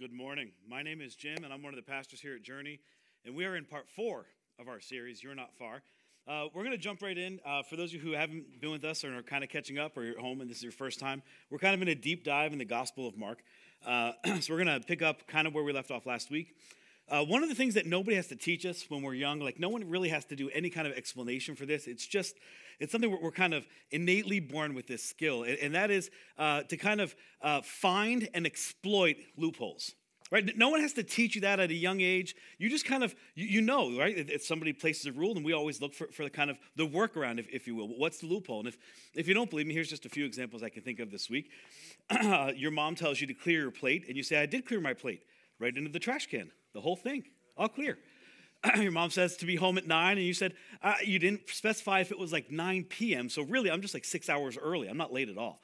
Good morning. My name is Jim, and I'm one of the pastors here at Journey, and we are in part four of our series, You're Not Far. Uh, we're going to jump right in. Uh, for those of you who haven't been with us or are kind of catching up or you're at home and this is your first time, we're kind of in a deep dive in the Gospel of Mark. Uh, so we're going to pick up kind of where we left off last week. Uh, one of the things that nobody has to teach us when we're young, like no one really has to do any kind of explanation for this. It's just, it's something we're, we're kind of innately born with this skill, and, and that is uh, to kind of uh, find and exploit loopholes right? No one has to teach you that at a young age. You just kind of you, you know right? If somebody places a rule then we always look for, for the kind of the workaround if, if you will. What's the loophole? And if, if you don't believe me here's just a few examples i can think of this week. Your mom tells you to clear your plate and you say i did clear my plate right into the trash can the whole thing all clear your mom says to be home at 9 and you said uh, you didn't specify if it was like 9 p.m so really i'm just like six hours early i'm not late at all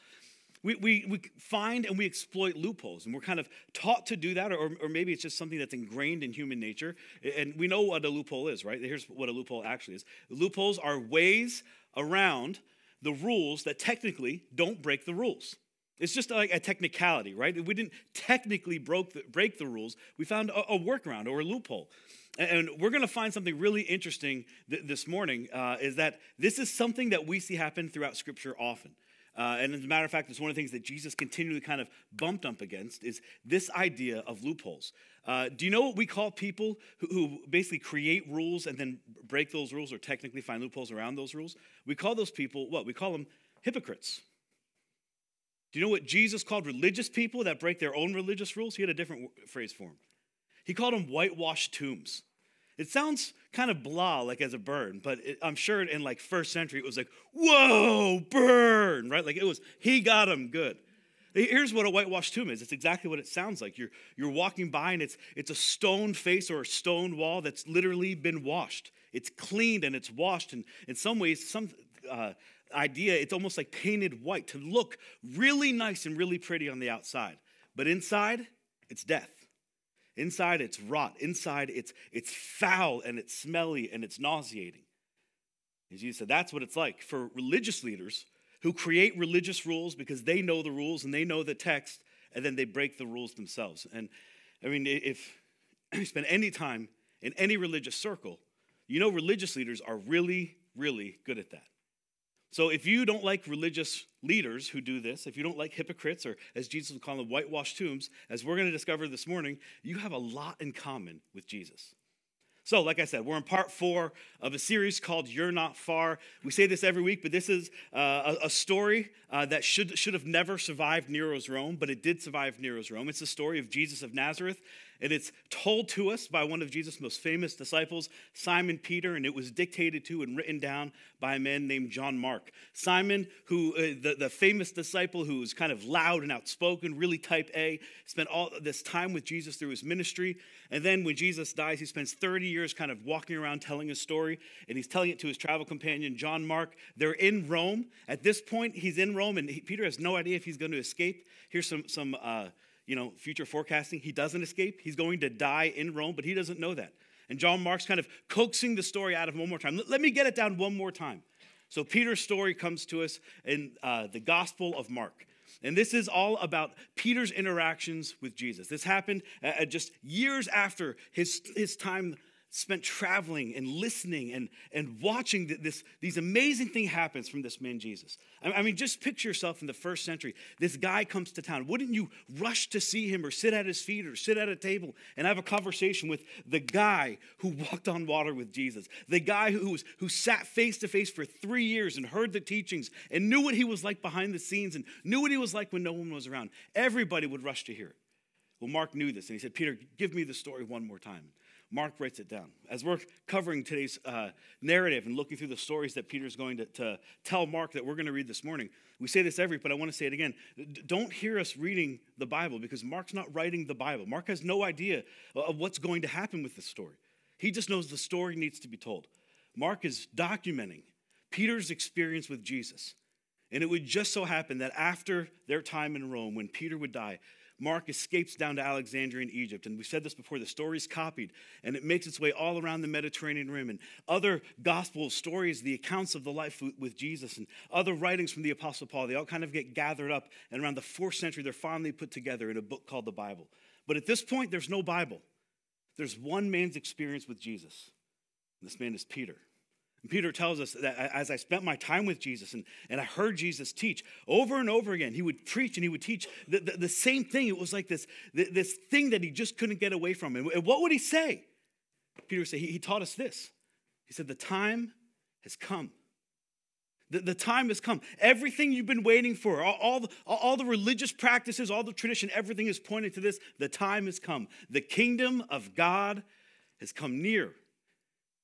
we, we, we find and we exploit loopholes, and we're kind of taught to do that, or, or maybe it's just something that's ingrained in human nature. And we know what a loophole is, right? Here's what a loophole actually is loopholes are ways around the rules that technically don't break the rules. It's just like a technicality, right? We didn't technically broke the, break the rules. We found a, a workaround or a loophole. And we're going to find something really interesting th- this morning uh, is that this is something that we see happen throughout Scripture often. Uh, and as a matter of fact, it's one of the things that Jesus continually kind of bumped up against is this idea of loopholes. Uh, do you know what we call people who, who, basically create rules and then break those rules or technically find loopholes around those rules? We call those people what? We call them hypocrites. Do you know what Jesus called religious people that break their own religious rules? He had a different phrase for them. He called them whitewashed tombs. It sounds kind of blah, like as a burn, but it, I'm sure in like first century it was like, whoa, burn, right? Like it was, he got him good. Here's what a whitewashed tomb is. It's exactly what it sounds like. You're, you're walking by and it's, it's a stone face or a stone wall that's literally been washed. It's cleaned and it's washed. And in some ways, some uh, idea, it's almost like painted white to look really nice and really pretty on the outside. But inside, it's death. Inside it's rot. Inside it's it's foul and it's smelly and it's nauseating. As you said, that's what it's like for religious leaders who create religious rules because they know the rules and they know the text, and then they break the rules themselves. And I mean, if you spend any time in any religious circle, you know religious leaders are really, really good at that. So if you don't like religious leaders who do this, if you don't like hypocrites, or as Jesus would call them, whitewashed tombs, as we're going to discover this morning, you have a lot in common with Jesus. So, like I said, we're in part four of a series called You're Not Far. We say this every week, but this is uh, a, a, story uh, that should, should have never survived Nero's Rome, but it did survive Nero's Rome. It's the story of Jesus of Nazareth and it's told to us by one of Jesus' most famous disciples, Simon Peter, and it was dictated to and written down by a man named John Mark. Simon, who uh, the, the famous disciple who was kind of loud and outspoken, really type A, spent all this time with Jesus through his ministry. And then when Jesus dies, he spends 30 years kind of walking around telling his story, and he's telling it to his travel companion, John Mark. They're in Rome. At this point, he's in Rome, and he, Peter has no idea if he's going to escape. Here's some, some uh, you know, future forecasting. He doesn't escape. He's going to die in Rome, but he doesn't know that. And John Mark's kind of coaxing the story out of him one more time. Let me get it down one more time. So Peter's story comes to us in uh, the Gospel of Mark. And this is all about Peter's interactions with Jesus. This happened uh, just years after his, his time spent traveling and listening and, and watching this, these amazing thing happens from this man jesus. I mean just picture yourself in the first century. This guy comes to town. Wouldn't you rush to see him or sit at his feet or sit at a table and have a conversation with the guy who walked on water with jesus? The guy who, was, who sat face to face for three years and heard the teachings and knew what he was like behind the scenes and knew what he was like when no one was around. Everybody would rush to hear it. Well mark knew this and he said peter give me the story one more time Mark writes it down. As we're covering today's uh, narrative and looking through the stories that Peter's going to, to, tell Mark that we're going to read this morning, we say this every, but I want to say it again. D- don't hear us reading the Bible because Mark's not writing the Bible. Mark has no idea of what's going to happen with this story. He just knows the story needs to be told. Mark is documenting Peter's experience with Jesus. And it would just so happen that after their time in Rome, when Peter would die, Mark escapes down to Alexandria in Egypt. And we've said this before the story's copied, and it makes its way all around the Mediterranean Rim. And other gospel stories, the accounts of the life with Jesus, and other writings from the Apostle Paul, they all kind of get gathered up. And around the fourth century, they're finally put together in a book called the Bible. But at this point, there's no Bible. There's one man's experience with Jesus. And this man is Peter. And Peter tells us that as I spent my time with Jesus and, and I heard Jesus teach over and over again, he would preach and he would teach the, the, the same thing. It was like this, this thing that he just couldn't get away from. And what would he say? Peter would say, he, he taught us this. He said, The time has come. The, the time has come. Everything you've been waiting for, all, all, the, all the religious practices, all the tradition, everything is pointing to this. The time has come. The kingdom of God has come near.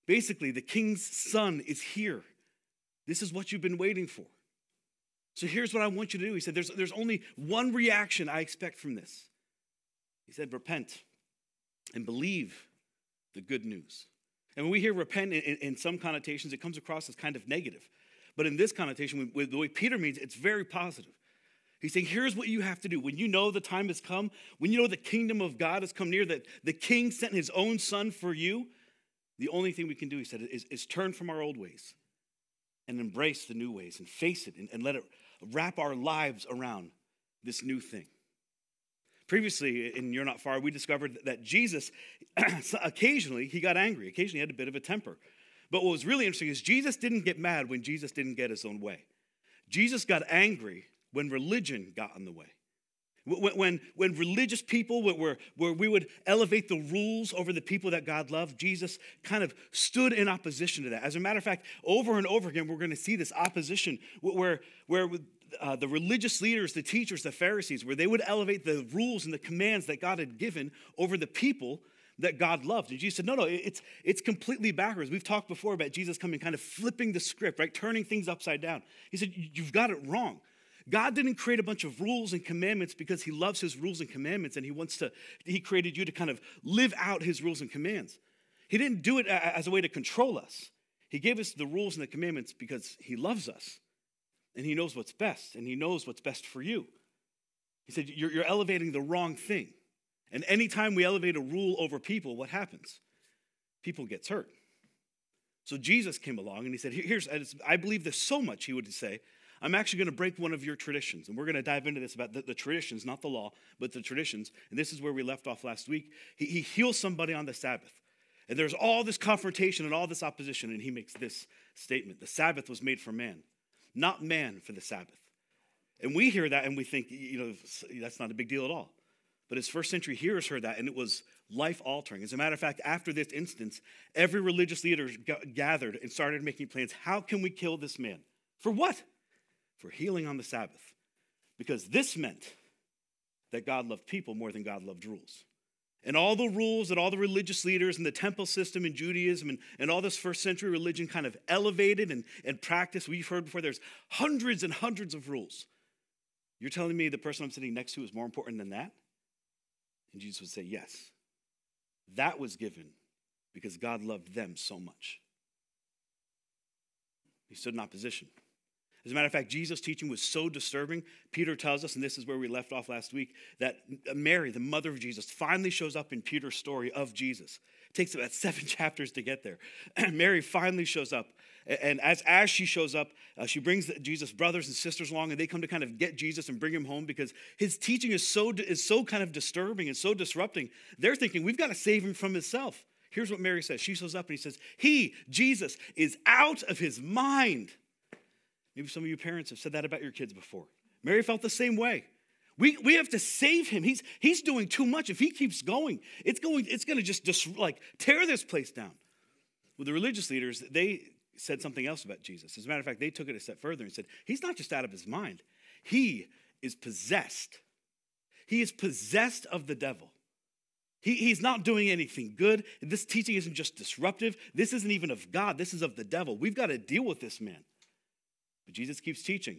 Basically, the king's son is here. This is what you've been waiting for. So here's what I want you to do. He said, There's, there's only one reaction I expect from this. He said, Repent and believe the good news. And when we hear repent in, in some connotations, it comes across as kind of negative. But in this connotation, with the way Peter means, it's very positive. He's saying, here's what you have to do. When you know the time has come, when you know the kingdom of God has come near, that the king sent his own son for you, the only thing we can do, he said, is, is turn from our old ways and embrace the new ways and face it and, and let it wrap our lives around this new thing. Previously, in You're Not Far, we discovered that Jesus, occasionally, he got angry. Occasionally, he had a bit of a temper. But what was really interesting is Jesus didn't get mad when Jesus didn't get his own way. Jesus got angry when religion got in the way. When, when, when religious people, were, where we would elevate the rules over the people that God loved, Jesus kind of stood in opposition to that. As a matter of fact, over and over again, we're going to see this opposition where, where uh, the religious leaders, the teachers, the Pharisees, where they would elevate the rules and the commands that God had given over the people that God loved. And Jesus said, no, no, it's, it's completely backwards. We've talked before about Jesus coming, kind of flipping the script, right? Turning things upside down. He said, you've got it wrong. God didn't create a bunch of rules and commandments because he loves his rules and commandments and he wants to, he created you to kind of live out his rules and commands. He didn't do it as a way to control us. He gave us the rules and the commandments because he loves us and he knows what's best and he knows what's best for you. He said, You're, you're elevating the wrong thing. And anytime we elevate a rule over people, what happens? People gets hurt. So Jesus came along and he said, Here's, I believe this so much, he would say, I'm actually going to break one of your traditions. And we're going to dive into this about the, the, traditions, not the law, but the traditions. And this is where we left off last week. He, he heals somebody on the Sabbath. And there's all this confrontation and all this opposition. And he makes this statement The Sabbath was made for man, not man for the Sabbath. And we hear that and we think, you know, that's not a big deal at all. But his first century hearers heard that, and it was life altering. As a matter of fact, after this instance, every religious leader gathered and started making plans. How can we kill this man? For what? For healing on the Sabbath because this meant that God loved people more than God loved rules. And all the rules that all the religious leaders and the temple system in Judaism and, and all this first century religion kind of elevated and, and practiced, we've heard before, there's hundreds and hundreds of rules. You're telling me the person I'm sitting next to is more important than that? And Jesus would say, Yes. That was given because God loved them so much. He stood in opposition. As a matter of fact, Jesus' teaching was so disturbing. Peter tells us, and this is where we left off last week, that Mary, the mother of Jesus, finally shows up in Peter's story of Jesus. It takes about seven chapters to get there. Mary finally shows up. And as, as she shows up, uh, she brings Jesus' brothers and sisters along, and they come to kind of get Jesus and bring him home because his teaching is so, is so kind of disturbing and so disrupting. They're thinking, we've got to save him from himself. Here's what Mary says. She shows up and he says, He, Jesus, is out of his mind. Maybe some of you parents have said that about your kids before. Mary felt the same way. We, we have to save him. He's, he's doing too much. If he keeps going, it's going, it's going to just, just like tear this place down. Well, the religious leaders, they said something else about Jesus. As a matter of fact, they took it a step further and said, He's not just out of his mind, he is possessed. He is possessed of the devil. He, he's not doing anything good. This teaching isn't just disruptive. This isn't even of God. This is of the devil. We've got to deal with this man. But Jesus keeps teaching.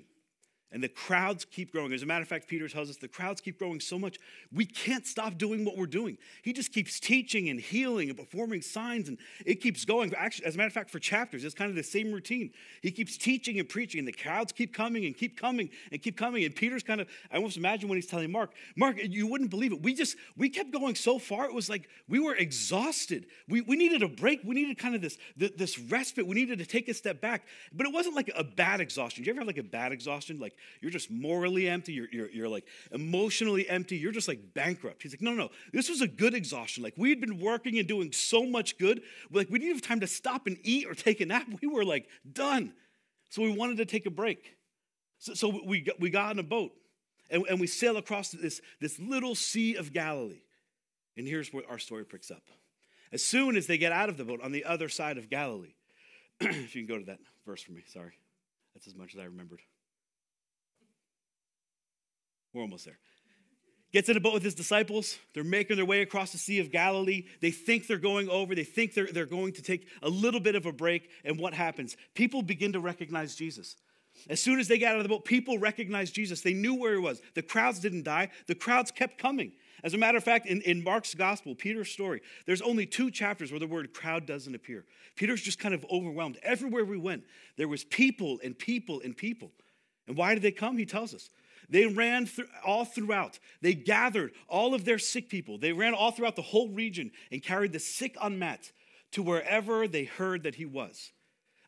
And the crowds keep growing. As a matter of fact, Peter tells us the crowds keep growing so much, we can't stop doing what we're doing. He just keeps teaching and healing and performing signs, and it keeps going. Actually, as a matter of fact, for chapters, it's kind of the same routine. He keeps teaching and preaching, and the crowds keep coming and keep coming and keep coming. And Peter's kind of, I almost imagine when he's telling Mark, Mark, you wouldn't believe it. We just, we kept going so far, it was like we were exhausted. We, we needed a break. We needed kind of this, this respite. We needed to take a step back. But it wasn't like a bad exhaustion. Do you ever have like a bad exhaustion? Like, you're just morally empty, you're, you're, you're like emotionally empty, you're just like bankrupt. He's like, no, no, this was a good exhaustion. Like we had been working and doing so much good, like we didn't have time to stop and eat or take a nap. We were like done. So we wanted to take a break. So, so we, got, we got on a boat and, and we sail across this, this little sea of Galilee. And here's where our story picks up. As soon as they get out of the boat on the other side of Galilee, if you can go to that verse for me, sorry. That's as much as I remembered. We're almost there. Gets in a boat with his disciples. They're making their way across the Sea of Galilee. They think they're going over. They think they're, they're going to take a little bit of a break. And what happens? People begin to recognize Jesus. As soon as they got out of the boat, people recognized Jesus. They knew where he was. The crowds didn't die, the crowds kept coming. As a matter of fact, in, in Mark's gospel, Peter's story, there's only two chapters where the word crowd doesn't appear. Peter's just kind of overwhelmed. Everywhere we went, there was people and people and people. And why did they come? He tells us. They ran through, all throughout. They gathered all of their sick people. They ran all throughout the whole region and carried the sick unmet to wherever they heard that he was.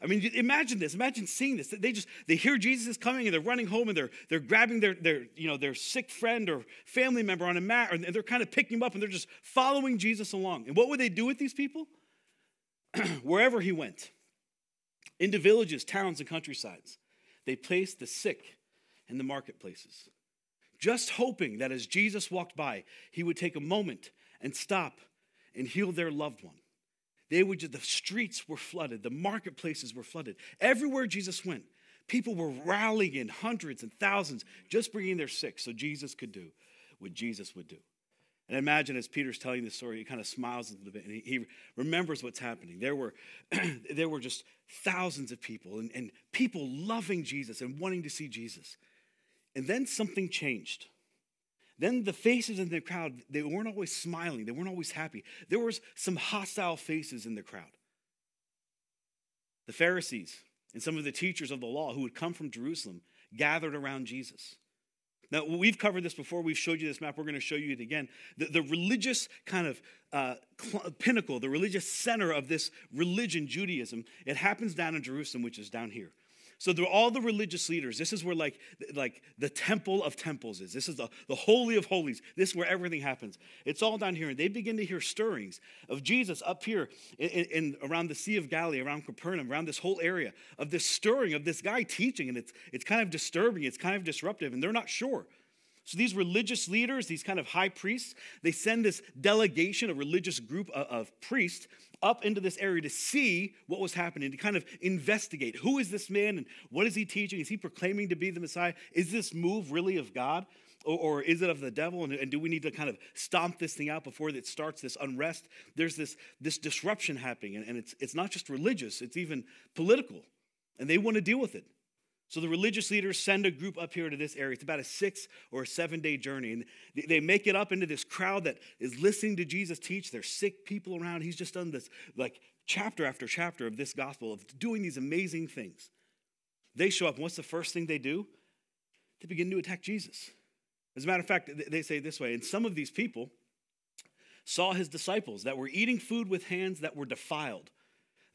I mean, imagine this. Imagine seeing this. They just they hear Jesus is coming and they're running home and they're they're grabbing their their you know their sick friend or family member on a mat and they're kind of picking him up and they're just following Jesus along. And what would they do with these people? Wherever he went, into villages, towns, and countrysides, they placed the sick in the marketplaces, just hoping that as Jesus walked by, he would take a moment and stop and heal their loved one. They would just, the streets were flooded, the marketplaces were flooded. Everywhere Jesus went, people were rallying in hundreds and thousands, just bringing their sick so Jesus could do what Jesus would do. And imagine as Peter's telling this story, he kind of smiles a little bit and he, he remembers what's happening. There were, there were just thousands of people and, and people loving Jesus and wanting to see Jesus. And then something changed. Then the faces in the crowd, they weren't always smiling, they weren't always happy. There was some hostile faces in the crowd. The Pharisees and some of the teachers of the law who had come from Jerusalem gathered around Jesus. Now, we've covered this before. We've showed you this map. We're going to show you it again. The, the religious kind of uh, pinnacle, the religious center of this religion, Judaism, it happens down in Jerusalem, which is down here. So they're all the religious leaders. This is where like, like the temple of temples is. This is the, the holy of holies. This is where everything happens. It's all down here. And they begin to hear stirrings of Jesus up here in, in around the Sea of Galilee, around Capernaum, around this whole area of this stirring of this guy teaching. And it's, it's kind of disturbing. It's kind of disruptive. And they're not sure. So these religious leaders, these kind of high priests, they send this delegation, a religious group of, of priests, up into this area to see what was happening, to kind of investigate who is this man and what is he teaching? Is he proclaiming to be the Messiah? Is this move really of God? Or, is it of the devil? And, do we need to kind of stomp this thing out before it starts this unrest? There's this, this disruption happening, and it's, it's not just religious, it's even political. And they want to deal with it. So the religious leaders send a group up here to this area. It's about a six or a seven day journey. And they make it up into this crowd that is listening to Jesus teach. There's sick people around. He's just done this, like, chapter after chapter of this gospel of doing these amazing things. They show up, what's the first thing they do? They begin to attack Jesus. As a matter of fact, they say this way, and some of these people saw his disciples that were eating food with hands that were defiled.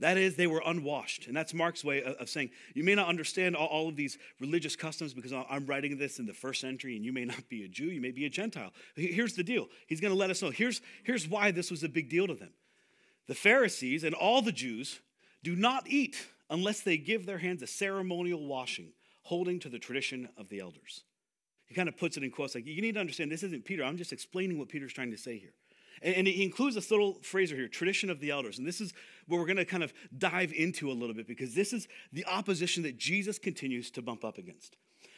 That is, they were unwashed. And that's Mark's way of, saying, you may not understand all, all, of these religious customs because I'm writing this in the first century and you may not be a Jew, you may be a Gentile. Here's the deal. He's going to let us know. Here's, here's why this was a big deal to them. The Pharisees and all the Jews do not eat unless they give their hands a ceremonial washing, holding to the tradition of the elders. He kind of puts it in quotes like, you need to understand this isn't Peter. I'm just explaining what Peter's trying to say here. And, and he includes this little phrase here, tradition of the elders. And this is what we're going to kind of dive into a little bit because this is the opposition that Jesus continues to bump up against.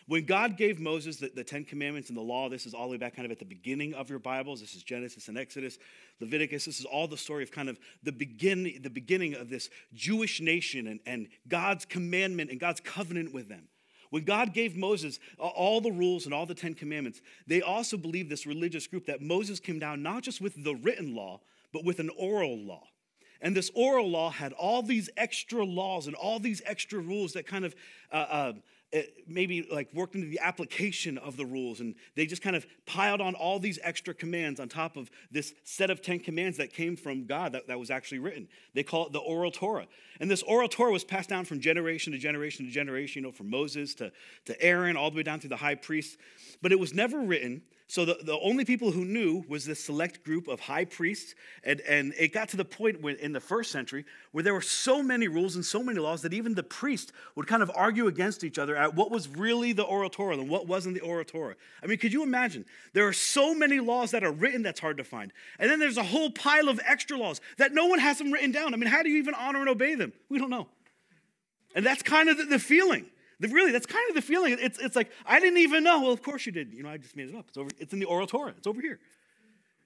When God gave Moses the, the, Ten Commandments and the law, this is all the way back kind of at the beginning of your Bibles. This is Genesis and Exodus, Leviticus. This is all the story of kind of the, begin, the beginning of this Jewish nation and, and God's commandment and God's covenant with them. When God gave Moses all the rules and all the Ten Commandments, they also believed this religious group that Moses came down not just with the written law, but with an oral law. And this oral law had all these extra laws and all these extra rules that kind of uh, uh, Uh, maybe like worked into the application of the rules and they just kind of piled on all these extra commands on top of this set of 10 commands that came from god that, that was actually written. They call it the oral torah. And this oral torah was passed down from generation to generation to generation you know from moses to, to aaron all the way down to the high priest but it was never written so the, the only people who knew was this select group of high priests. And, and it got to the point in the first century where there were so many rules and so many laws that even the priests would kind of argue against each other at what was really the oral Torah and what wasn't the oral Torah. I mean, could you imagine? There are so many laws that are written that's hard to find. And then there's a whole pile of extra laws that no one has them written down. I mean, how do you even honor and obey them? We don't know. And that's kind of the, the feeling. Really, that's kind of the feeling. It's, it's like, I didn't even know. Well, of course you did. You know, I just made it up. It's, over, it's in the oral Torah, it's over here.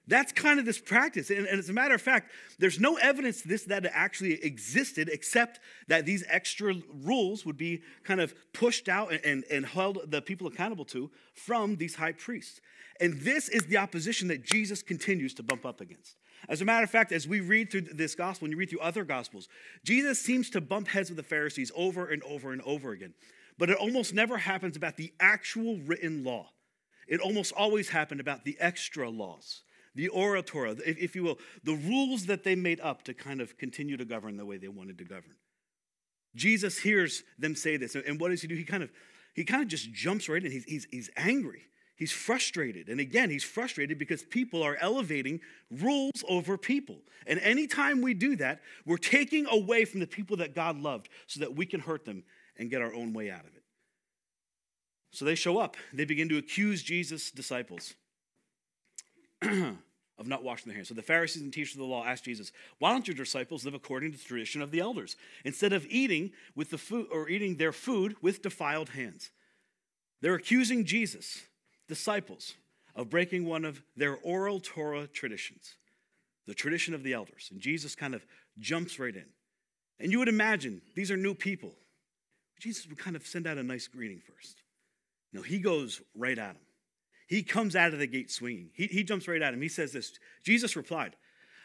That's kind of this practice. And, and, as a matter of fact, there's no evidence this that it actually existed except that these extra rules would be kind of pushed out and, and, and held the people accountable to from these high priests. And this is the opposition that Jesus continues to bump up against. As a matter of fact, as we read through this gospel and you read through other gospels, Jesus seems to bump heads with the Pharisees over and over and over again but it almost never happens about the actual written law. It almost always happened about the extra laws, the oral Torah, if, if you will, the rules that they made up to kind of continue to govern the way they wanted to govern. Jesus hears them say this, and what does he do? He kind of, he kind of just jumps right in. He's, he's, he's angry. He's frustrated. And again, he's frustrated because people are elevating rules over people. And anytime we do that, we're taking away from the people that God loved so that we can hurt them and get our own way out of it. So they show up. They begin to accuse Jesus' disciples of not washing their hands. So the Pharisees and teachers of the law asked Jesus, "Why don't your disciples live according to the tradition of the elders, instead of eating with the food or eating their food with defiled hands?" They're accusing Jesus, disciples, of breaking one of their oral Torah traditions, the tradition of the elders. And Jesus kind of jumps right in. And you would imagine these are new people. Jesus would kind of send out a nice greeting first. No, he goes right at him. He comes out of the gate swinging. He, he jumps right at him. He says this Jesus replied,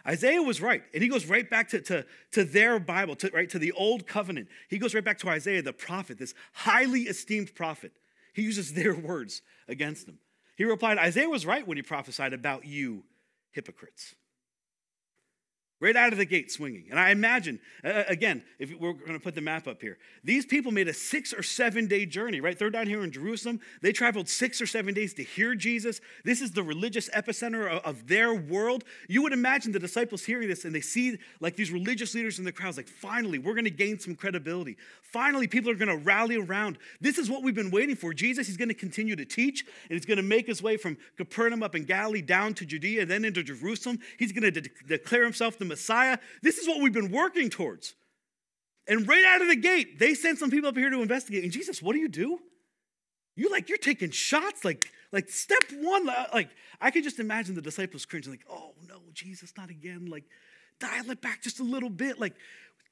Isaiah was right. And he goes right back to, to, to their Bible, to, right to the old covenant. He goes right back to Isaiah, the prophet, this highly esteemed prophet. He uses their words against them. He replied, Isaiah was right when he prophesied about you, hypocrites right out of the gate swinging. And I imagine, again, if we're going to put the map up here, these people made a six or seven day journey, right? They're down here in Jerusalem. They traveled six or seven days to hear Jesus. This is the religious epicenter of, their world. You would imagine the disciples hearing this and they see like these religious leaders in the crowds, like, finally, we're going to gain some credibility. Finally, people are going to rally around. This is what we've been waiting for. Jesus, he's going to continue to teach and he's going to make his way from Capernaum up in Galilee down to Judea and then into Jerusalem. He's going to de- declare himself the Messiah. This is what we've been working towards. And right out of the gate, they send some people up here to investigate. And Jesus, what do you do? You like you're taking shots like like step one like I could just imagine the disciples cringing like oh no Jesus not again like dial it back just a little bit like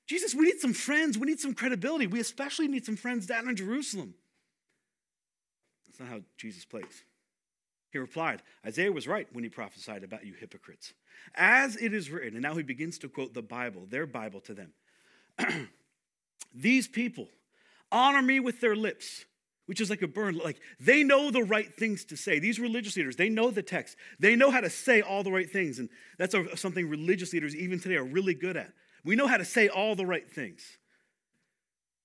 Jesus we need some friends we need some credibility we especially need some friends down in Jerusalem that's not how Jesus plays he replied, Isaiah was right when he prophesied about you hypocrites. As it is written, and now he begins to quote the Bible, their Bible to them. These people honor me with their lips, which is like a burn. Like they know the right things to say. These religious leaders, they know the text. They know how to say all the right things. And that's something religious leaders, even today, are really good at. We know how to say all the right things.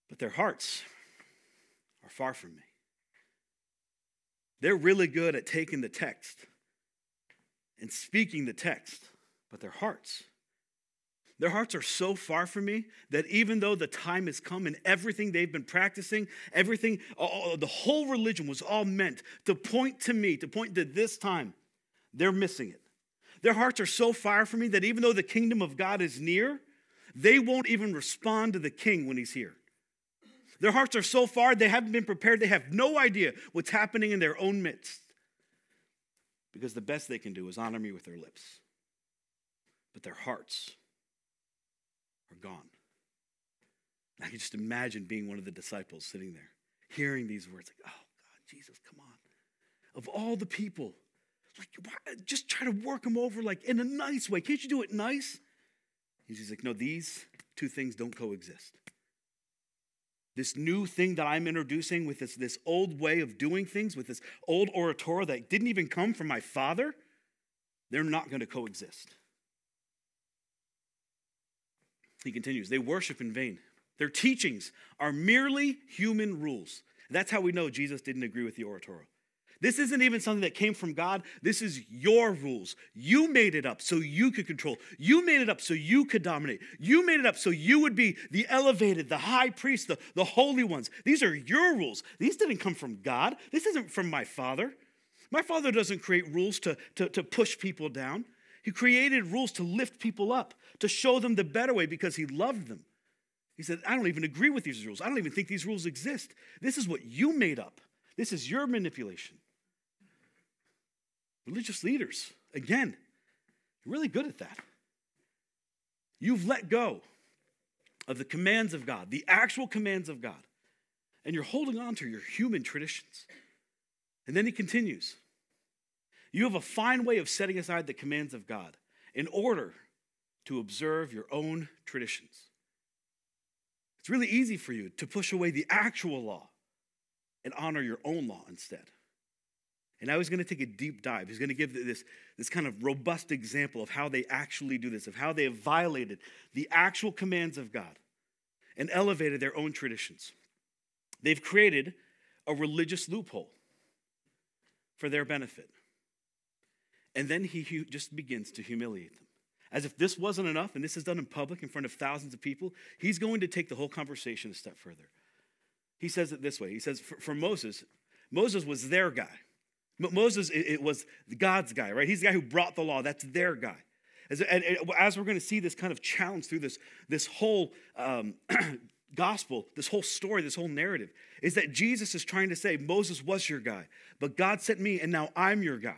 But their hearts are far from me. They're really good at taking the text and speaking the text, but their hearts, Their hearts are so far from me that even though the time has come and everything they've been practicing, everything, all, the whole religion was all meant to point to me, to point to this time, they're missing it. Their hearts are so far from me that even though the kingdom of God is near, they won't even respond to the king when he's here. Their hearts are so far, they haven't been prepared. They have no idea what's happening in their own midst. Because the best they can do is honor me with their lips. But their hearts are gone. I can just imagine being one of the disciples sitting there, hearing these words like, oh, God, Jesus, come on. Of all the people, like, just try to work them over like in a nice way. Can't you do it nice? He's like, no, these two things don't coexist. This new thing that I'm introducing with this, this old way of doing things, with this old oral Torah that didn't even come from my father, they're not going to coexist. He continues, they worship in vain. Their teachings are merely human rules. That's how we know Jesus didn't agree with the oral Torah. This isn't even something that came from God. This is your rules. You made it up so you could control. You made it up so you could dominate. You made it up so you would be the elevated, the high priest, the, the holy ones. These are your rules. These didn't come from God. This isn't from my father. My father doesn't create rules to, to, to push people down. He created rules to lift people up, to show them the better way because he loved them. He said, I don't even agree with these rules. I don't even think these rules exist. This is what you made up. This is your manipulation. Religious leaders, again, really good at that. You've let go of the commands of God, the actual commands of God, and you're holding on to your human traditions. And then he continues you have a fine way of setting aside the commands of God in order to observe your own traditions. It's really easy for you to push away the actual law and honor your own law instead. And now he's going to take a deep dive. He's going to give this, this kind of robust example of how they actually do this, of how they have violated the actual commands of God and elevated their own traditions. They've created a religious loophole for their benefit. And then he just begins to humiliate them. As if this wasn't enough, and this is done in public in front of thousands of people, he's going to take the whole conversation a step further. He says it this way He says, For, for Moses, Moses was their guy. Moses it was God's guy, right? He's the guy who brought the law. That's their guy. As, and, as we're going to see this kind of challenge through this, this whole um, gospel, this whole story, this whole narrative, is that Jesus is trying to say, Moses was your guy, but God sent me, and now I'm your guy.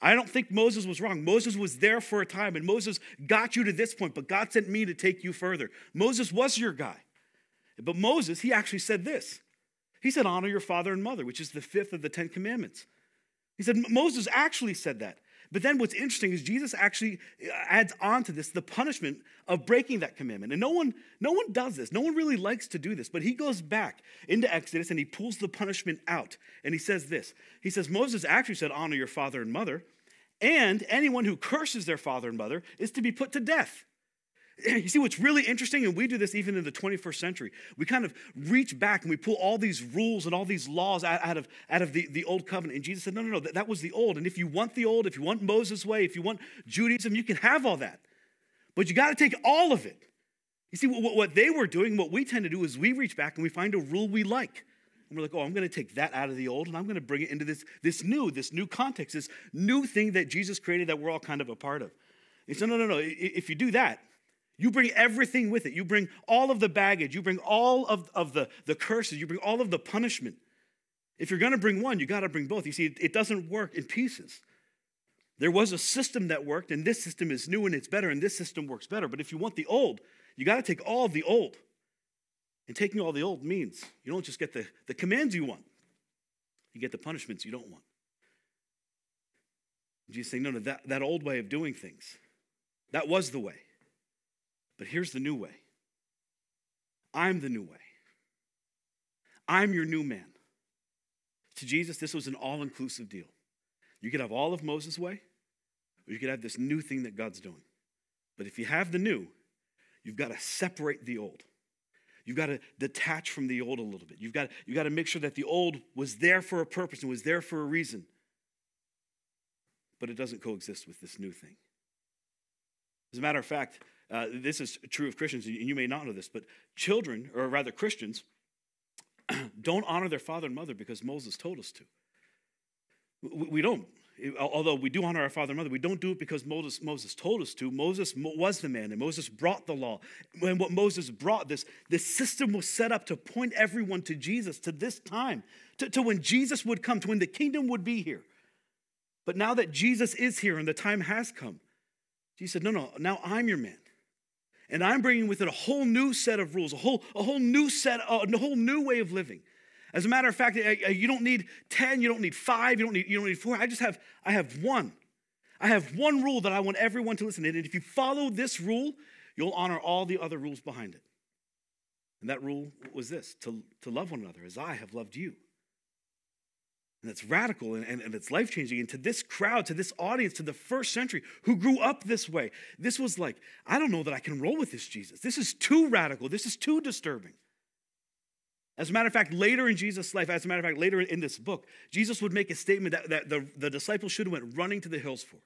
I don't think Moses was wrong. Moses was there for a time, and Moses got you to this point, but God sent me to take you further. Moses was your guy. But Moses, he actually said this. He said, Honor your father and mother, which is the fifth of the Ten Commandments. He said, Moses actually said that. But then what's interesting is Jesus actually uh, adds on to this the punishment of breaking that commandment. And no one, no one does this. No one really likes to do this. But he goes back into Exodus and he pulls the punishment out. And he says this He says, Moses actually said, Honor your father and mother. And anyone who curses their father and mother is to be put to death. You see, what's really interesting, and we do this even in the 21st century, we kind of reach back and we pull all these rules and all these laws out, of, out of the, the old covenant. And Jesus said, No, no, no, that, that was the old. And if you want the old, if you want Moses' way, if you want Judaism, you can have all that. But you got to take all of it. You see, what, what they were doing, what we tend to do is we reach back and we find a rule we like. And we're like, oh, I'm going to take that out of the old and I'm going to bring it into this, this new, this new context, this new thing that Jesus created that we're all kind of a part of. He said, no, no, no. If you do that, you bring everything with it. You bring all of the baggage. You bring all of, of the, the curses. You bring all of the punishment. If you're going to bring one, you got to bring both. You see, it, it doesn't work in pieces. There was a system that worked, and this system is new and it's better, and this system works better. But if you want the old, you got to take all of the old. And taking all the old means you don't just get the, the commands you want, you get the punishments you don't want. Jesus saying, no, no, that, that old way of doing things, that was the way. But here's the new way I'm the new way. I'm your new man. To Jesus, this was an all inclusive deal. You could have all of Moses' way, or you could have this new thing that God's doing. But if you have the new, you've got to separate the old. You've got to detach from the old a little bit. You've got, you've got to make sure that the old was there for a purpose and was there for a reason. But it doesn't coexist with this new thing. As a matter of fact, uh, this is true of Christians, and you may not know this, but children, or rather Christians, don't honor their father and mother because Moses told us to. We don't. Although we do honor our father and mother, we don't do it because Moses, Moses told us to. Moses was the man, and Moses brought the law. And what Moses brought, this, this system was set up to point everyone to Jesus, to this time, to, to when Jesus would come, to when the kingdom would be here. But now that Jesus is here and the time has come, Jesus said, No, no, now I'm your man. And I'm bringing with it a whole new set of rules, a whole, a whole new set, uh, a whole new way of living. As a matter of fact, you don't need 10, you don't need five, you don't need, you don't need four. I just have, I have one. I have one rule that I want everyone to listen to. And if you follow this rule, you'll honor all the other rules behind it. And that rule was this to, to love one another as I have loved you. And it's radical and, and, and it's life changing. And to this crowd, to this audience, to the first century who grew up this way, this was like, I don't know that I can roll with this Jesus. This is too radical. This is too disturbing. As a matter of fact, later in Jesus' life, as a matter of fact, later in this book, Jesus would make a statement that, that the, the disciples should have went running to the hills for.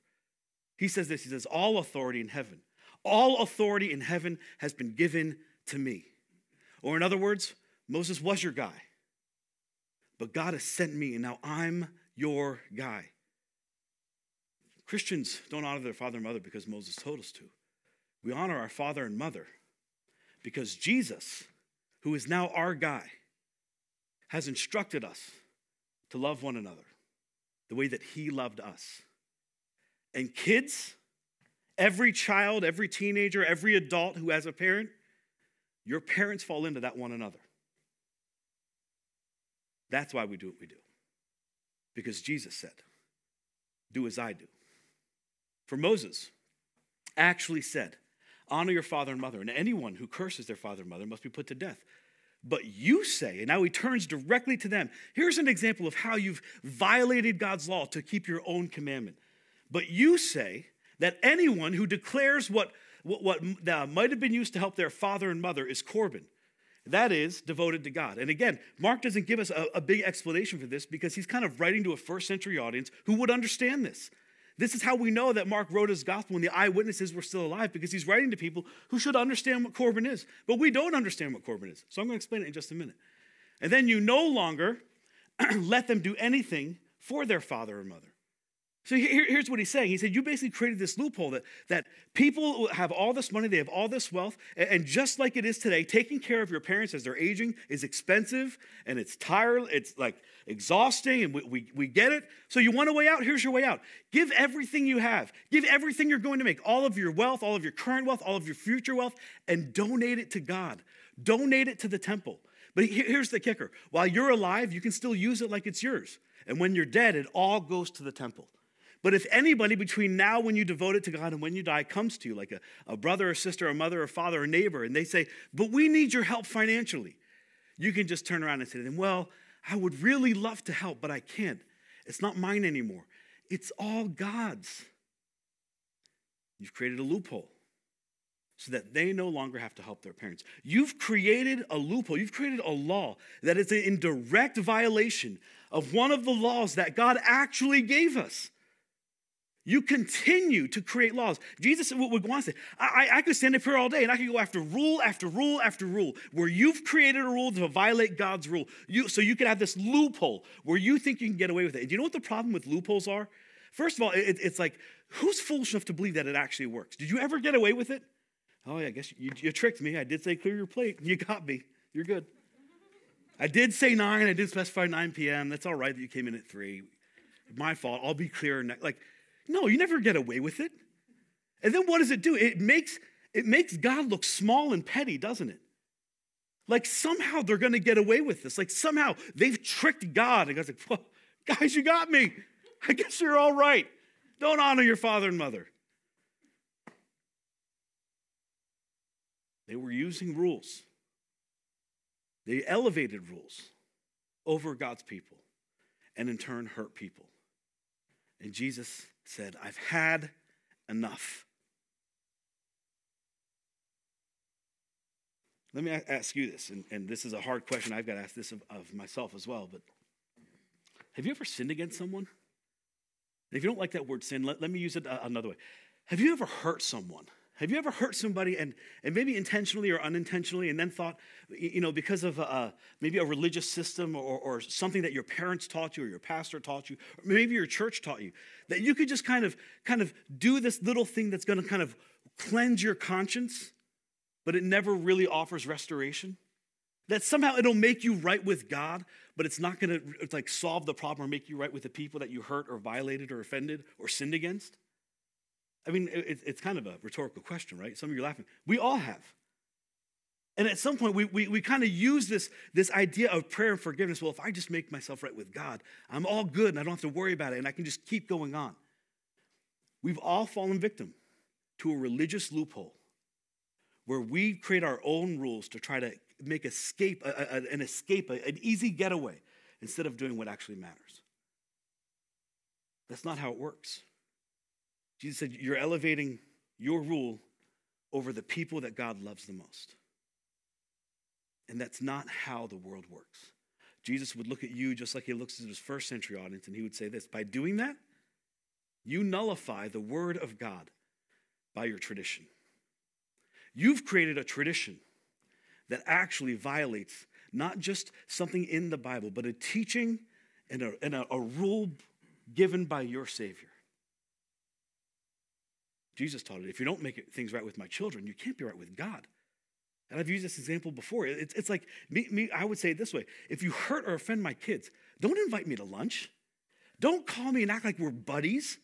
He says this, he says, all authority in heaven, all authority in heaven has been given to me. Or in other words, Moses was your guy, but God has sent me, and now I'm your guy. Christians don't honor their father and mother because Moses told us to. We honor our father and mother because Jesus, who is now our guy, has instructed us to love one another the way that he loved us. And kids, every child, every teenager, every adult who has a parent, your parents fall into that one another. That's why we do what we do. Because Jesus said, Do as I do. For Moses actually said, Honor your father and mother, and anyone who curses their father and mother must be put to death. But you say, and now he turns directly to them. Here's an example of how you've violated God's law to keep your own commandment. But you say that anyone who declares what, what, what uh, might have been used to help their father and mother is Corban. That is devoted to God. And again, Mark doesn't give us a, a big explanation for this because he's kind of writing to a first century audience who would understand this. This is how we know that Mark wrote his gospel when the eyewitnesses were still alive because he's writing to people who should understand what Corban is. But we don't understand what Corban is. So I'm going to explain it in just a minute. And then you no longer let them do anything for their father or mother. So here, here's what he's saying. He said, You basically created this loophole that, that people have all this money, they have all this wealth, and, and just like it is today, taking care of your parents as they're aging is expensive and it's tired, it's like exhausting, and we, we, we get it. So you want a way out? Here's your way out. Give everything you have, give everything you're going to make, all of your wealth, all of your current wealth, all of your future wealth, and donate it to God. Donate it to the temple. But here's the kicker while you're alive, you can still use it like it's yours. And when you're dead, it all goes to the temple. But if anybody between now when you devote it to God and when you die comes to you, like a, a brother or sister, a mother or father or neighbor, and they say, But we need your help financially, you can just turn around and say to them, Well, I would really love to help, but I can't. It's not mine anymore. It's all God's. You've created a loophole so that they no longer have to help their parents. You've created a loophole, you've created a law that is in direct violation of one of the laws that God actually gave us. You continue to create laws. Jesus would want to say, I, I could stand up here all day and I could go after rule after rule after rule where you've created a rule to violate God's rule. You, so you could have this loophole where you think you can get away with it. And do you know what the problem with loopholes are? First of all, it, it's like, who's foolish enough to believe that it actually works? Did you ever get away with it? Oh, yeah, I guess you, you tricked me. I did say clear your plate. You got me. You're good. I did say 9. I did specify 9 p.m. That's all right that you came in at 3. My fault. I'll be clear. Like, no, you never get away with it. And then what does it do? It makes, it makes God look small and petty, doesn't it? Like somehow they're going to get away with this. Like somehow they've tricked God. And God's like, well, guys, you got me. I guess you're all right. Don't honor your father and mother. They were using rules. They elevated rules over God's people and in turn hurt people. And Jesus said, I've had enough. Let me ask you this, and, and this is a hard question. I've got to ask this of, of myself as well, but have you ever sinned against someone? And if you don't like that word sin, let, let me use it uh, another way. Have you ever hurt someone? Have you ever hurt somebody and, and maybe intentionally or unintentionally, and then thought, you know, because of a, maybe a religious system or, or something that your parents taught you or your pastor taught you, or maybe your church taught you, that you could just kind of kind of do this little thing that's going to kind of cleanse your conscience, but it never really offers restoration? That somehow it'll make you right with God, but it's not going to like solve the problem or make you right with the people that you hurt or violated or offended or sinned against? I mean, it, it's kind of a rhetorical question, right? Some of you are laughing. We all have. And at some point, we, we, we kind of use this, this idea of prayer and forgiveness. Well, if I just make myself right with God, I'm all good and I don't have to worry about it and I can just keep going on. We've all fallen victim to a religious loophole where we create our own rules to try to make escape, a, a, an escape, a, an easy getaway, instead of doing what actually matters. That's not how it works. Jesus said, You're elevating your rule over the people that God loves the most. And that's not how the world works. Jesus would look at you just like he looks at his first century audience, and he would say this By doing that, you nullify the word of God by your tradition. You've created a tradition that actually violates not just something in the Bible, but a teaching and a, and a, a rule given by your Savior. Jesus taught it. If you don't make things right with my children, you can't be right with God. And I've used this example before. It's, it's like, me, me, I would say it this way if you hurt or offend my kids, don't invite me to lunch. Don't call me and act like we're buddies.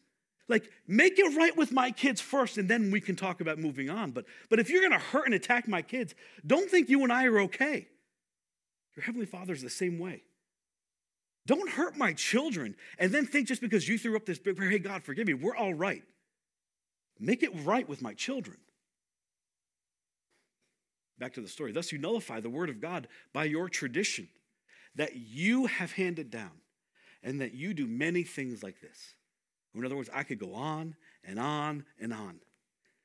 Like, make it right with my kids first, and then we can talk about moving on. But, but if you're to hurt and attack my kids, don't think you and I are okay. Your Heavenly Father is the same way. Don't hurt my children and then think just because you threw up this big prayer, hey, God, forgive me, we're all right. Make it right with my children. Back to the story. Thus, you nullify the word of God by your tradition that you have handed down, and that you do many things like this. In other words, I could go on and on and on.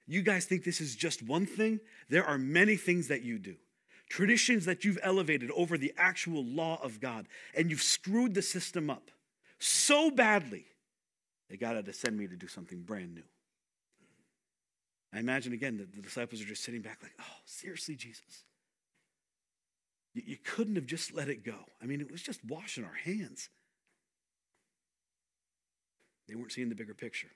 You guys think this is just one thing? There are many things that you do. Traditions that you've elevated over the actual law of God, and you've screwed the system up so badly, they got to send me to do something brand new. I imagine again that the disciples are just sitting back, like, oh, seriously, Jesus? You, you couldn't have just let it go. I mean, it was just washing our hands. They weren't seeing the bigger picture.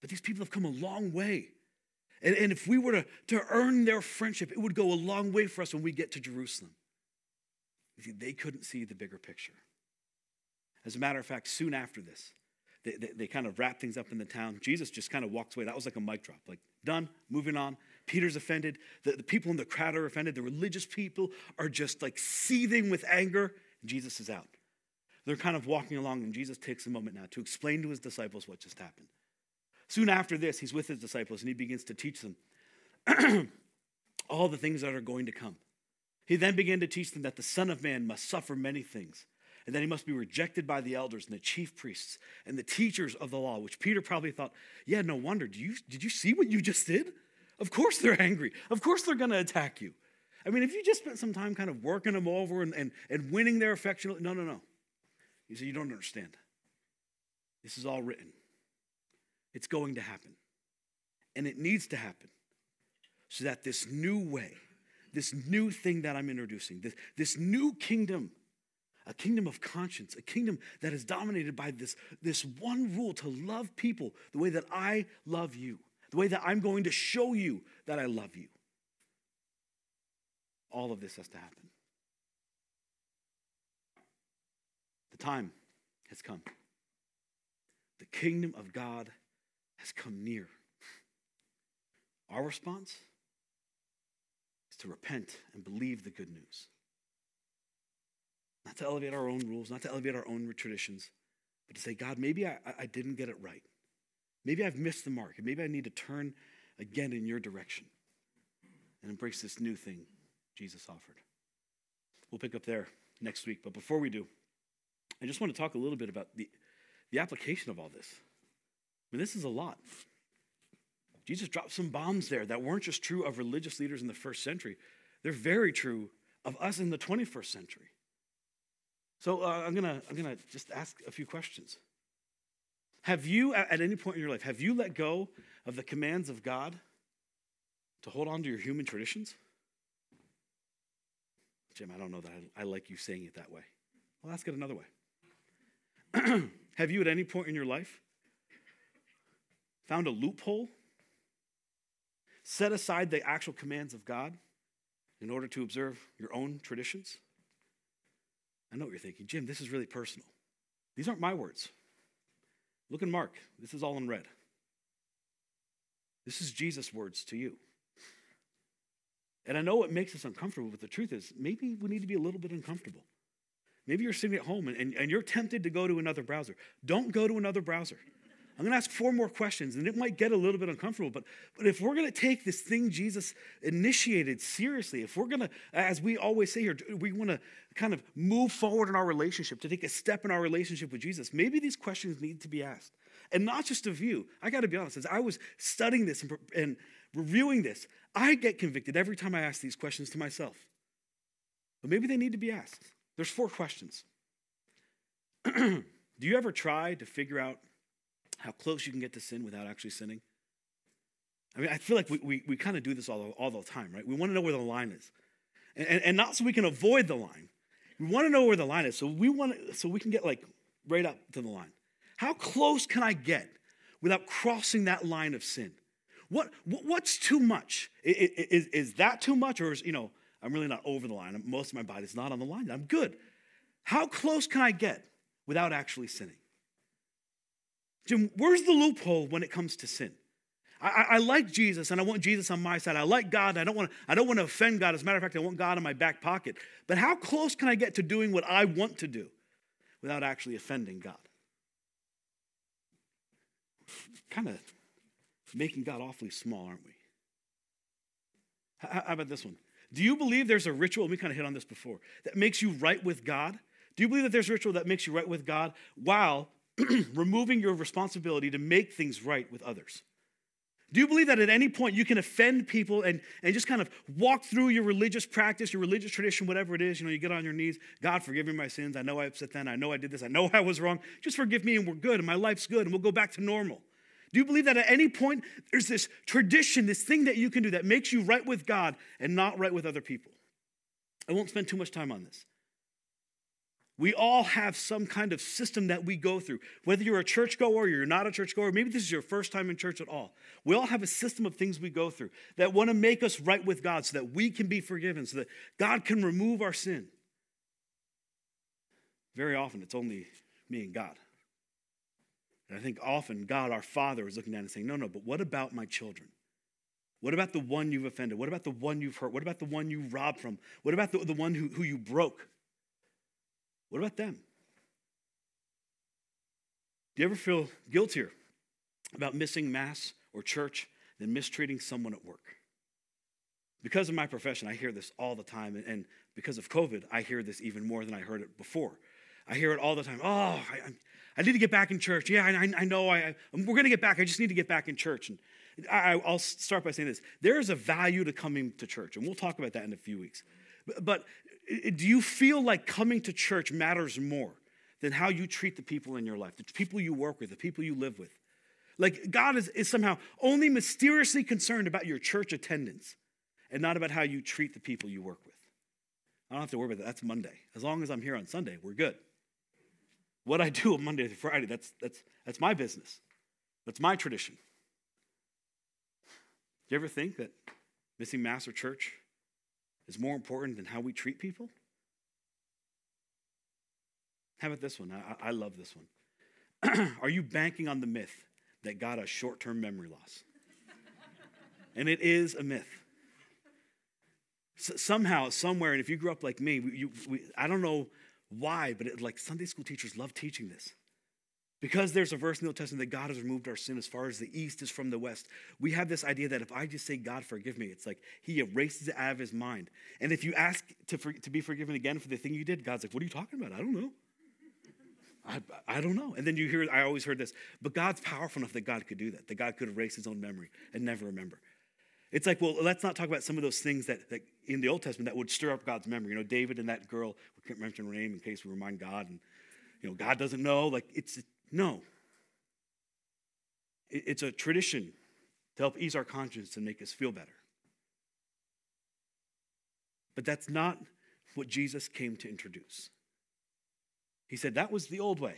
But these people have come a long way. And, and if we were to, to earn their friendship, it would go a long way for us when we get to Jerusalem. You see, they couldn't see the bigger picture. As a matter of fact, soon after this, they, they, they, kind of wrap things up in the town. Jesus just kind of walks away. That was like a mic drop, like done, moving on. Peter's offended. The, the people in the crowd are offended. The religious people are just like seething with anger. Jesus is out. They're kind of walking along, and Jesus takes a moment now to explain to his disciples what just happened. Soon after this, he's with his disciples and he begins to teach them all the things that are going to come. He then began to teach them that the Son of Man must suffer many things and that he must be rejected by the elders and the chief priests and the teachers of the law, which Peter probably thought, yeah, no wonder. Do you, did you see what you just did? Of course they're angry. Of course they're going to attack you. I mean, if you just spent some time kind of working them over and, and, and winning their affection, no, no, no. You say, you don't understand. This is all written. It's going to happen. And it needs to happen so that this new way, this new thing that I'm introducing, this, this new kingdom a kingdom of conscience, a kingdom that is dominated by this, this one rule to love people the way that I love you, the way that I'm going to show you that I love you. All of this has to happen. The time has come. The kingdom of God has come near. Our response is to repent and believe the good news. Not to elevate our own rules, not to elevate our own traditions, but to say, God, maybe I, I didn't get it right. Maybe I've missed the mark, maybe I need to turn again in your direction and embrace this new thing Jesus offered. We'll pick up there next week, but before we do, I just want to talk a little bit about the, the application of all this. I mean, this is a lot. Jesus dropped some bombs there that weren't just true of religious leaders in the first century, they're very true of us in the 21st century. So uh, I'm gonna I'm gonna just ask a few questions. Have you, at any point in your life, have you let go of the commands of God to hold on to your human traditions? Jim, I don't know that I, I like you saying it that way. Well, ask it another way. have you, at any point in your life, found a loophole? Set aside the actual commands of God in order to observe your own traditions? I know what you're thinking. Jim, this is really personal. These aren't my words. Look in Mark. This is all in red. This is Jesus' words to you. And I know it makes us uncomfortable, but the truth is, maybe we need to be a little bit uncomfortable. Maybe you're sitting at home and, and, and you're tempted to go to another browser. Don't go to another browser. I'm going to ask four more questions, and it might get a little bit uncomfortable. But, but if we're going to take this thing Jesus initiated seriously, if we're going to, as we always say here, we want to kind of move forward in our relationship, to take a step in our relationship with Jesus, maybe these questions need to be asked. And not just of you. I got to be honest, as I was studying this and, and reviewing this, I get convicted every time I ask these questions to myself. But maybe they need to be asked. There's four questions. Do you ever try to figure out how close you can get to sin without actually sinning. I mean, I feel like we, we, we kind of do this all, all the time, right? We want to know where the line is. And, and, not so we can avoid the line. We want to know where the line is so we, want so we can get like right up to the line. How close can I get without crossing that line of sin? What, what's too much? Is, is that too much? Or is, you know, I'm really not over the line. Most of my body's not on the line. I'm good. How close can I get without actually sinning? Jim, where's the loophole when it comes to sin? I, I, like Jesus and I want Jesus on my side. I like God. I don't, want to, I don't want to offend God. As a matter of fact, I want God in my back pocket. But how close can I get to doing what I want to do without actually offending God? Kind of making God awfully small, aren't we? How, how about this one? Do you believe there's a ritual, we kind of hit on this before, that makes you right with God? Do you believe that there's a ritual that makes you right with God while removing your responsibility to make things right with others? Do you believe that at any point you can offend people and, and just kind of walk through your religious practice, your religious tradition, whatever it is? You know, you get on your knees, God, forgive me my sins. I know I upset them. I know I did this. I know I was wrong. Just forgive me and we're good and my life's good and we'll go back to normal. Do you believe that at any point there's this tradition, this thing that you can do that makes you right with God and not right with other people? I won't spend too much time on this. We all have some kind of system that we go through. Whether you're a churchgoer or you're not a churchgoer, maybe this is your first time in church at all. We all have a system of things we go through that want to make us right with God so that we can be forgiven, so that God can remove our sin. Very often, it's only me and God. And I think often God, our Father, is looking down and saying, No, no, but what about my children? What about the one you've offended? What about the one you've hurt? What about the one you robbed from? What about the, the one who, who you broke? What about them? Do you ever feel guiltier about missing Mass or church than mistreating someone at work? Because of my profession, I hear this all the time. And because of COVID, I hear this even more than I heard it before. I hear it all the time. Oh, I, I need to get back in church. Yeah, I, I know. I, we're going to get back. I just need to get back in church. And I, will start by saying this there is a value to coming to church, and we'll talk about that in a few weeks. But do you feel like coming to church matters more than how you treat the people in your life, the people you work with, the people you live with? Like God is, is somehow only mysteriously concerned about your church attendance and not about how you treat the people you work with. I don't have to worry about that. That's Monday. As long as I'm here on Sunday, we're good. What I do on Monday to Friday, that's, that's, that's my business. That's my tradition. Do you ever think that missing Mass or church is more important than how we treat people? How about this one? I, I love this one. Are you banking on the myth that God has short term memory loss? and it is a myth. somehow, somewhere, and if you grew up like me, you, we, I don't know why, but it, like Sunday school teachers love teaching this. Because there's a verse in the Old Testament that God has removed our sin as far as the east is from the west, we have this idea that if I just say, God, forgive me, it's like he erases it out of his mind. And if you ask to, for, to be forgiven again for the thing you did, God's like, what are you talking about? I don't know. I, I don't know. And then you hear, I always heard this, but God's powerful enough that God could do that, that God could erase his own memory and never remember. It's like, well, let's not talk about some of those things that, that in the Old Testament that would stir up God's memory. You know, David and that girl, we can't mention her name in case we remind God, and, you know, God doesn't know. Like, it's, no. it's a tradition to help ease our conscience and make us feel better. But that's not what Jesus came to introduce. He said, That was the old way.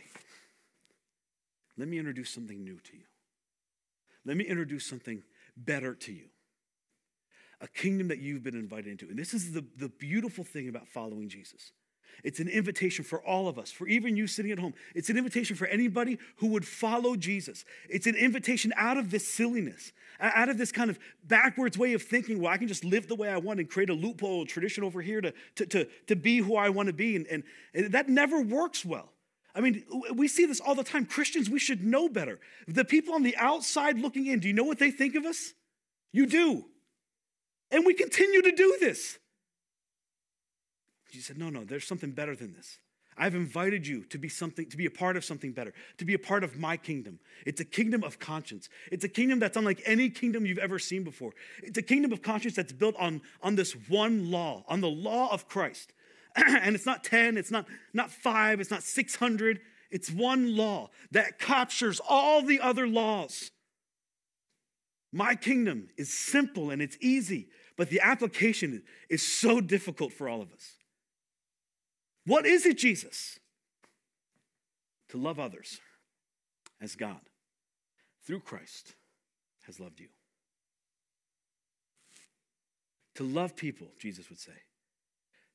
Let me introduce something new to you. Let me introduce something better to you. A kingdom that you've been invited into. And this is the, the beautiful thing about following Jesus. It's an invitation for all of us, for even you sitting at home. It's an invitation for anybody who would follow Jesus. It's an invitation out of this silliness, out of this kind of backwards way of thinking, well, I can just live the way I want and create a loophole, tradition over here to, to, to, to be who I want to be. And, and, and that never works well. I mean, we see this all the time. Christians, we should know better. The people on the outside looking in, do you know what they think of us? You do. And we continue to do this. Jesus said, No, no, there's something better than this. I've invited you to be something, to be a part of something better, to be a part of my kingdom. It's a kingdom of conscience. It's a kingdom that's unlike any kingdom you've ever seen before. It's a kingdom of conscience that's built on, on this one law, on the law of Christ. and it's not 10, it's not, not five, it's not 600. It's one law that captures all the other laws. My kingdom is simple and it's easy, but the application is so difficult for all of us. What is it, Jesus? To love others as God, through Christ, has loved you. To love people, Jesus would say,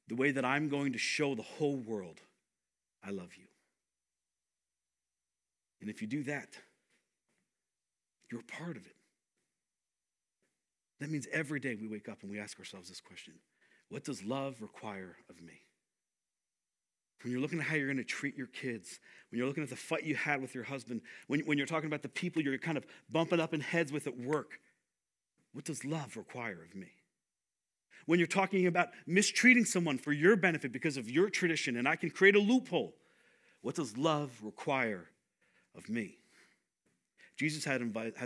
the way that I'm going to show the whole world I love you. And if you do that, you're part of it. That means every day we wake up and we ask ourselves this question What does love require of me? When you're looking at how you're going to treat your kids, when you're looking at the fight you had with your husband, when, when you're talking about the people you're kind of bumping up in heads with at work, what does love require of me? When you're talking about mistreating someone for your benefit because of your tradition and I can create a loophole, what does love require of me? Jesus has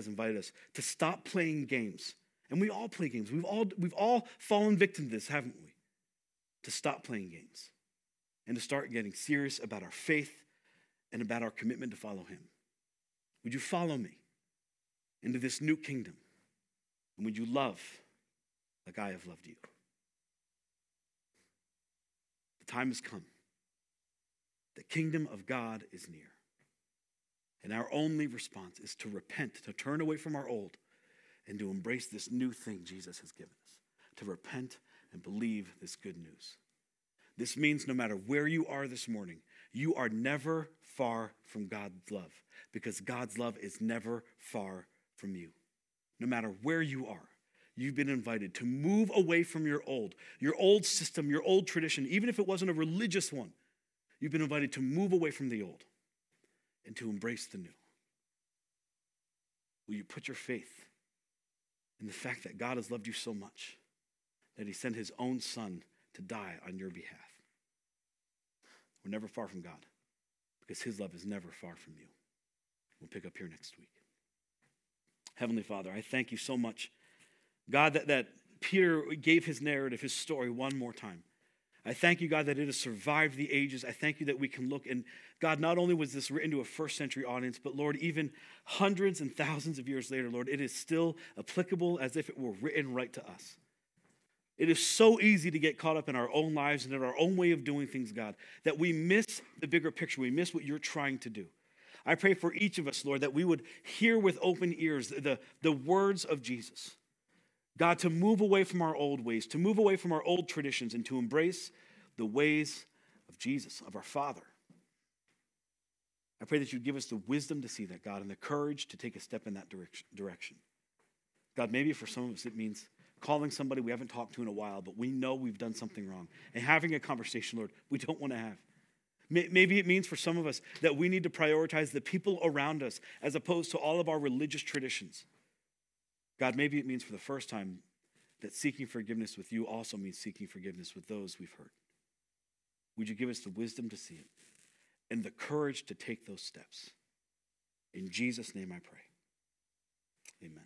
invited us to stop playing games. And we all play games. We've all, we've all fallen victim to this, haven't we? To stop playing games and to start getting serious about our faith and about our commitment to follow Him. Would you follow me into this new kingdom? And would you love like I have loved you? The time has come. The kingdom of God is near. And our only response is to repent, to turn away from our old, and to embrace this new thing Jesus has given us, to repent and believe this good news. This means no matter where you are this morning, you are never far from God's love because God's love is never far from you. No matter where you are, you've been invited to move away from your old, your old system, your old tradition, even if it wasn't a religious one. You've been invited to move away from the old and to embrace the new. Will you put your faith in the fact that God has loved you so much that he sent his own son to die on your behalf? We're never far from God because His love is never far from you. We'll pick up here next week. Heavenly Father, I thank you so much, God, that, that Peter gave his narrative, his story one more time. I thank you, God, that it has survived the ages. I thank you that we can look and, God, not only was this written to a first century audience, but Lord, even hundreds and thousands of years later, Lord, it is still applicable as if it were written right to us. It is so easy to get caught up in our own lives and in our own way of doing things, God, that we miss the bigger picture. We miss what you're trying to do. I pray for each of us, Lord, that we would hear with open ears the, the words of Jesus. God, to move away from our old ways, to move away from our old traditions, and to embrace the ways of Jesus, of our Father. I pray that you give us the wisdom to see that, God, and the courage to take a step in that direction. God, maybe for some of us it means calling somebody we haven't talked to in a while, but we know we've done something wrong, and having a conversation, Lord, we don't want to have. Maybe it means for some of us that we need to prioritize the people around us as opposed to all of our religious traditions. God, maybe it means for the first time that seeking forgiveness with you also means seeking forgiveness with those we've hurt. Would you give us the wisdom to see it and the courage to take those steps? In Jesus' name I pray. Amen.